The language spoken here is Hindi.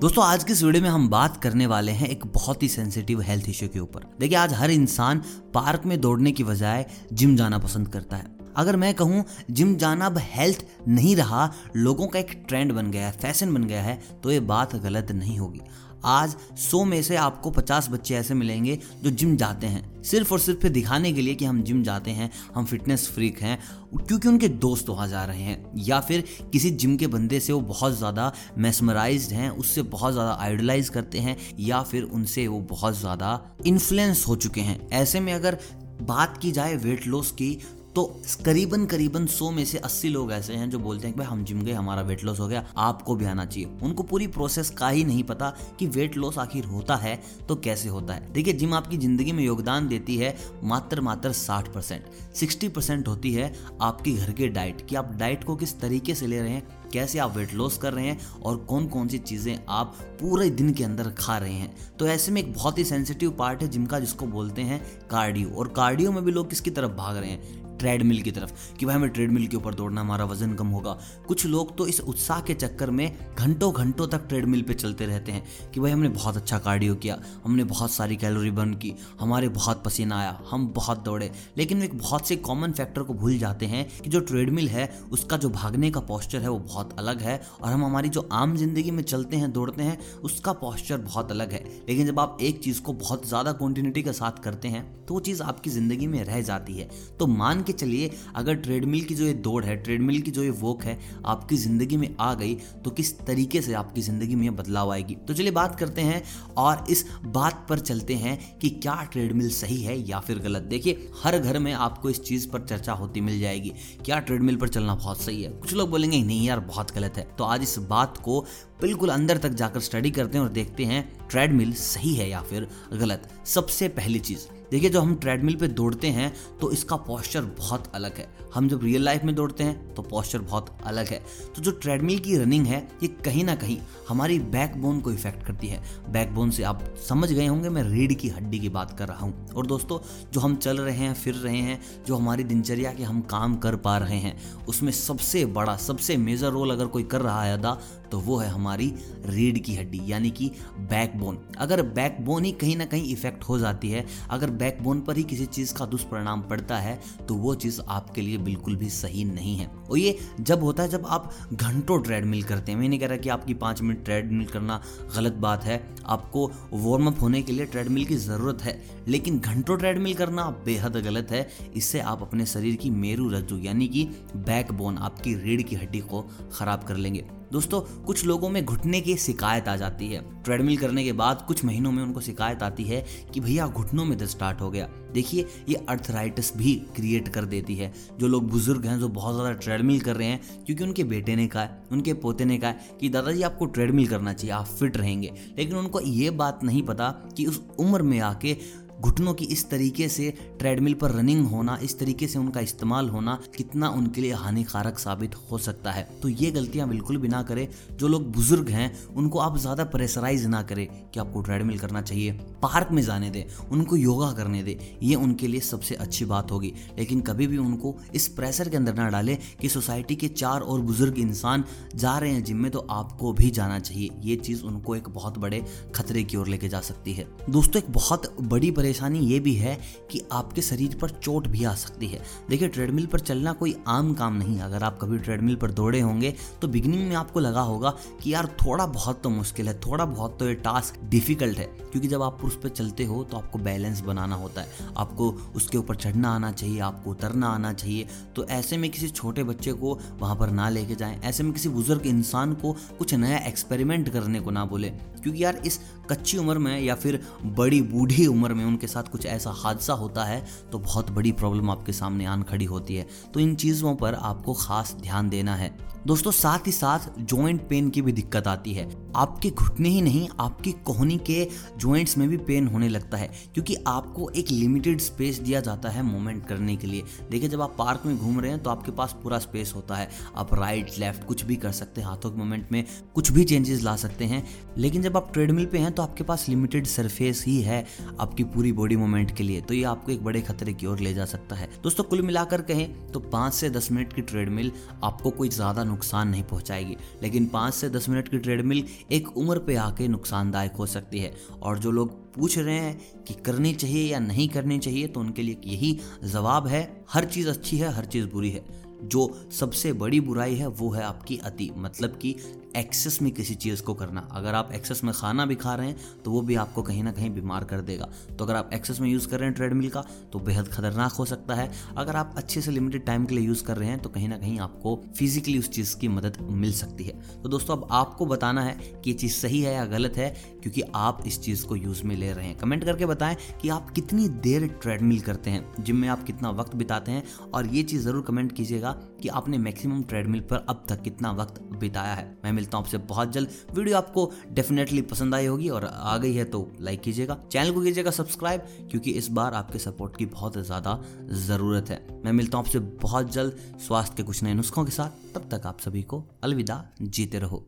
दोस्तों, आज की इस वीडियो में हम बात करने वाले हैं एक बहुत ही सेंसिटिव हेल्थ इश्यू के ऊपर। देखिए, आज हर इंसान पार्क में दौड़ने की बजाय जिम जाना पसंद करता है। अगर मैं कहूँ जिम जाना अब हेल्थ नहीं रहा, लोगों का एक ट्रेंड बन गया है फ़ैशन बन गया है तो ये बात गलत नहीं होगी। आज 100 में से आपको 50 बच्चे ऐसे मिलेंगे जो जिम जाते हैं। सिर्फ़ और सिर्फ़ दिखाने के लिए कि हम जिम जाते हैं, हम फिटनेस फ्रीक हैं, क्योंकि उनके दोस्त वहाँ जा रहे हैं। या फिर किसी जिम के बंदे से वो बहुत ज़्यादा मेसमराइज हैं, उससे बहुत ज़्यादा आइडलाइज करते हैं, या फिर उनसे वो बहुत ज़्यादा इन्फ्लुएंस हो चुके हैं। ऐसे में अगर बात की जाए वेट लॉस की तो करीबन करीबन 100 में से 80 लोग ऐसे हैं जो बोलते हैं कि भाई, हम जिम गए, हमारा वेट लॉस हो गया, आपको भी आना चाहिए। उनको पूरी प्रोसेस का ही नहीं पता कि वेट लॉस आखिर होता है तो कैसे होता है। देखिए, जिम आपकी ज़िंदगी में योगदान देती है मात्र मात्र 60 परसेंट। सिक्सटी परसेंट होती है आपकी घर के डाइट कि। आप डाइट को किस तरीके से ले रहे हैं कैसे आप वेट लॉस कर रहे हैं और कौन कौन सी चीज़ें आप पूरे दिन के अंदर खा रहे हैं। तो ऐसे में एक बहुत ही सेंसिटिव पार्ट है जिम का जिसको बोलते हैं कार्डियो और कार्डियो में भी लोग किसकी तरफ़ भाग रहे हैं? ट्रेडमिल की तरफ़। कि भाई हमें ट्रेडमिल के ऊपर दौड़ना, हमारा वज़न कम होगा। कुछ लोग तो इस उत्साह के चक्कर में घंटों घंटों तक ट्रेडमिल पे चलते रहते हैं कि भाई हमने बहुत अच्छा कार्डियो किया, हमने बहुत सारी कैलोरी बर्न की, हमारे बहुत पसीना आया, हम बहुत दौड़े। लेकिन एक बहुत से कॉमन फैक्टर को भूल जाते हैं कि जो ट्रेडमिल है, उसका जो भागने का पॉस्चर है, वो बहुत अलग है और हम हमारी जो आम ज़िंदगी में चलते हैं, दौड़ते हैं, उसका पॉस्चर बहुत अलग है। लेकिन जब आप एक चीज़ को बहुत ज़्यादा क्वान्टिटी के साथ करते हैं तो वो चीज़ आपकी ज़िंदगी में रह जाती है। तो मान के चलिए, अगर ट्रेडमिल की जो ये दौड़ है ट्रेडमिल की जो ये वॉक है, आपकी ज़िंदगी में आ गई तो किस तरीके से आपकी ज़िंदगी में बदलाव आएगी? तो चलिए बात करते हैं और इस बात पर चलते हैं कि क्या ट्रेडमिल सही है या फिर गलत। देखिए, हर घर में आपको इस चीज़ पर चर्चा होती मिल जाएगी। क्या ट्रेडमिल पर चलना बहुत सही है? कुछ लोग बोलेंगे, नहीं यार बहुत गलत है। तो आज इस बात को बिल्कुल अंदर तक जाकर स्टडी करते हैं और देखते हैं ट्रेडमिल सही है या फिर गलत। सबसे पहली चीज़, देखिए जब हम ट्रेडमिल पे दौड़ते हैं तो इसका पॉस्चर बहुत अलग है। हम जब रियल लाइफ में दौड़ते हैं तो पॉस्चर बहुत अलग है। तो जो ट्रेडमिल की रनिंग है, ये कहीं ना कहीं हमारी बैकबोन को इफ़ेक्ट करती है। बैकबोन से आप समझ गए होंगे, मैं रीढ़ की हड्डी की बात कर रहा हूँ। और दोस्तों, जो हम चल रहे हैं, फिर रहे हैं, जो हमारी दिनचर्या के हम काम कर पा रहे हैं, उसमें सबसे बड़ा, सबसे मेजर रोल अगर कोई कर रहा है अदा तो वो है हमारी रीढ़ की हड्डी, यानी कि बैकबोन अगर बैकबोन ही कहीं ना कहीं इफ़ेक्ट हो जाती है, अगर बैकबोन पर ही किसी चीज़ का दुष्परिणाम पड़ता है तो वो चीज़ आपके लिए बिल्कुल भी सही नहीं है। और ये जब होता है, जब आप घंटों ट्रेडमिल करते हैं, मैं नहीं कह रहा कि आपकी पाँच मिनट ट्रेडमिल करना गलत बात है, आपको वार्म अप होने के लिए ट्रेडमिल की ज़रूरत है, लेकिन घंटों ट्रेडमिल करना बेहद गलत है, इससे आप अपने शरीर की मेरू रज्जु, यानी कि बैकबोन आपकी रीढ़ की हड्डी को ख़राब कर लेंगे। दोस्तों, कुछ लोगों में घुटने की शिकायत आ जाती है। ट्रेडमिल करने के बाद कुछ महीनों में उनको शिकायत आती है कि भैया, घुटनों में दर्द स्टार्ट हो गया। देखिए, ये अर्थराइटिस भी क्रिएट कर देती है। जो लोग बुज़ुर्ग हैं, जो बहुत ज़्यादा ट्रेडमिल कर रहे हैं, क्योंकि उनके बेटे ने कहा उनके पोते ने कहा कि, दादाजी, आपको ट्रेडमिल करना चाहिए, आप फिट रहेंगे। लेकिन उनको ये बात नहीं पता कि उस उम्र में आके घुटनों की इस तरीके से ट्रेडमिल पर रनिंग होना, इस तरीके से उनका इस्तेमाल होना कितना उनके लिए हानिकारक साबित हो सकता है। तो ये गलतियाँ बिल्कुल भी ना करें। जो लोग बुज़ुर्ग हैं, उनको आप ज़्यादा प्रेशराइज ना करें कि आपको ट्रेडमिल करना चाहिए। पार्क में जाने दें, उनको योगा करने दें, ये उनके लिए सबसे अच्छी बात होगी। लेकिन कभी भी उनको इस प्रेशर के अंदर ना डालें कि सोसाइटी के चार और बुज़ुर्ग इंसान जा रहे हैं जिम में तो आपको भी जाना चाहिए। ये चीज़ उनको एक बहुत बड़े खतरे की ओर लेके जा सकती है। दोस्तों, एक बहुत बड़ी परेशानी ये भी है कि आपके शरीर पर चोट भी आ सकती है। देखिए, ट्रेडमिल पर चलना कोई आम काम नहीं है। अगर आप कभी ट्रेडमिल पर दौड़े होंगे तो बिगिनिंग में आपको लगा होगा कि यार, थोड़ा बहुत तो मुश्किल है, थोड़ा बहुत तो ये टास्क डिफ़िकल्ट है। क्योंकि जब आप उस पर चलते हो तो आपको बैलेंस बनाना होता है। आपको उसके ऊपर चढ़ना आना चाहिए, आपको उतरना आना चाहिए। तो ऐसे में किसी छोटे बच्चे को वहाँ पर ना लेके जाएँ। ऐसे में किसी बुज़ुर्ग इंसान को कुछ नया एक्सपेरिमेंट करने को ना बोले। क्योंकि यार, इस कच्ची उम्र में या फिर बड़ी बूढ़ी उम्र में उनके साथ कुछ ऐसा हादसा होता है तो बहुत बड़ी प्रॉब्लम आपके सामने आन खड़ी होती है। तो इन चीज़ों पर आपको खास ध्यान देना है। दोस्तों, साथ ही साथ जॉइंट पेन की भी दिक्कत आती है। आपके घुटने ही नहीं, आपकी कोहनी के जॉइंट्स में भी पेन होने लगता है, क्योंकि आपको एक लिमिटेड स्पेस दिया जाता है मूवमेंट करने के लिए। देखिए, जब आप पार्क में घूम रहे हैं तो आपके पास पूरा स्पेस होता है। आप राइट लेफ़्ट कुछ भी कर सकते हैं, हाथों के मूवमेंट में कुछ भी चेंजेस ला सकते हैं। लेकिन जब आप ट्रेडमिल पे हैं तो आपके पास लिमिटेड सरफेस ही है आपकी पूरी बॉडी मूवमेंट के लिए। तो ये आपको एक बड़े खतरे की ओर ले जा सकता है। दोस्तों, कुल मिलाकर कहें तो पाँच से दस मिनट की ट्रेडमिल आपको कोई ज़्यादा नुकसान नहीं पहुंचाएगी। लेकिन पाँच से दस मिनट की ट्रेडमिल एक उम्र पे आके नुकसानदायक हो सकती है। और जो लोग पूछ रहे हैं कि करनी चाहिए या नहीं करनी चाहिए तो उनके लिए यही जवाब है, हर चीज़ अच्छी है, हर चीज़ बुरी है। जो सबसे बड़ी बुराई है, वो है आपकी अति मतलब कि एक्सेस में किसी चीज़ को करना। अगर आप एक्सेस में खाना भी खा रहे हैं तो वो भी आपको कहीं ना कहीं बीमार कर देगा। तो अगर आप एक्सेस में यूज़ कर रहे हैं ट्रेडमिल का तो बेहद खतरनाक हो सकता है। अगर आप अच्छे से लिमिटेड टाइम के लिए यूज़ कर रहे हैं तो कहीं ना कहीं आपको फिजिकली उस चीज़ की मदद मिल सकती है। तो दोस्तों, अब आपको बताना है कि ये चीज़ सही है या गलत है, क्योंकि आप इस चीज़ को यूज़ में ले रहे हैं। कमेंट करके बताएँ कि आप कितनी देर ट्रेडमिल करते हैं, जिम में आप कितना वक्त बिताते हैं, और ये चीज़ ज़रूर कमेंट कीजिएगा कि आपने मैक्सिमम ट्रेडमिल पर अब तक कितना वक्त बिताया है। मैं मिलता हूँ आपसे बहुत जल्द। वीडियो आपको डेफिनेटली पसंद आई होगी और आ गई है तो लाइक कीजिएगा। चैनल को कीजिएगा सब्सक्राइब क्योंकि इस बार आपके सपोर्ट की बहुत ज़्यादा ज़रूरत है। मैं मिलता हूँ आपसे बहुत जल्द। स्वास्थ्य के कुछ नए नुस्खों के साथ, तब तक आप सभी को अलविदा। जीते रहो।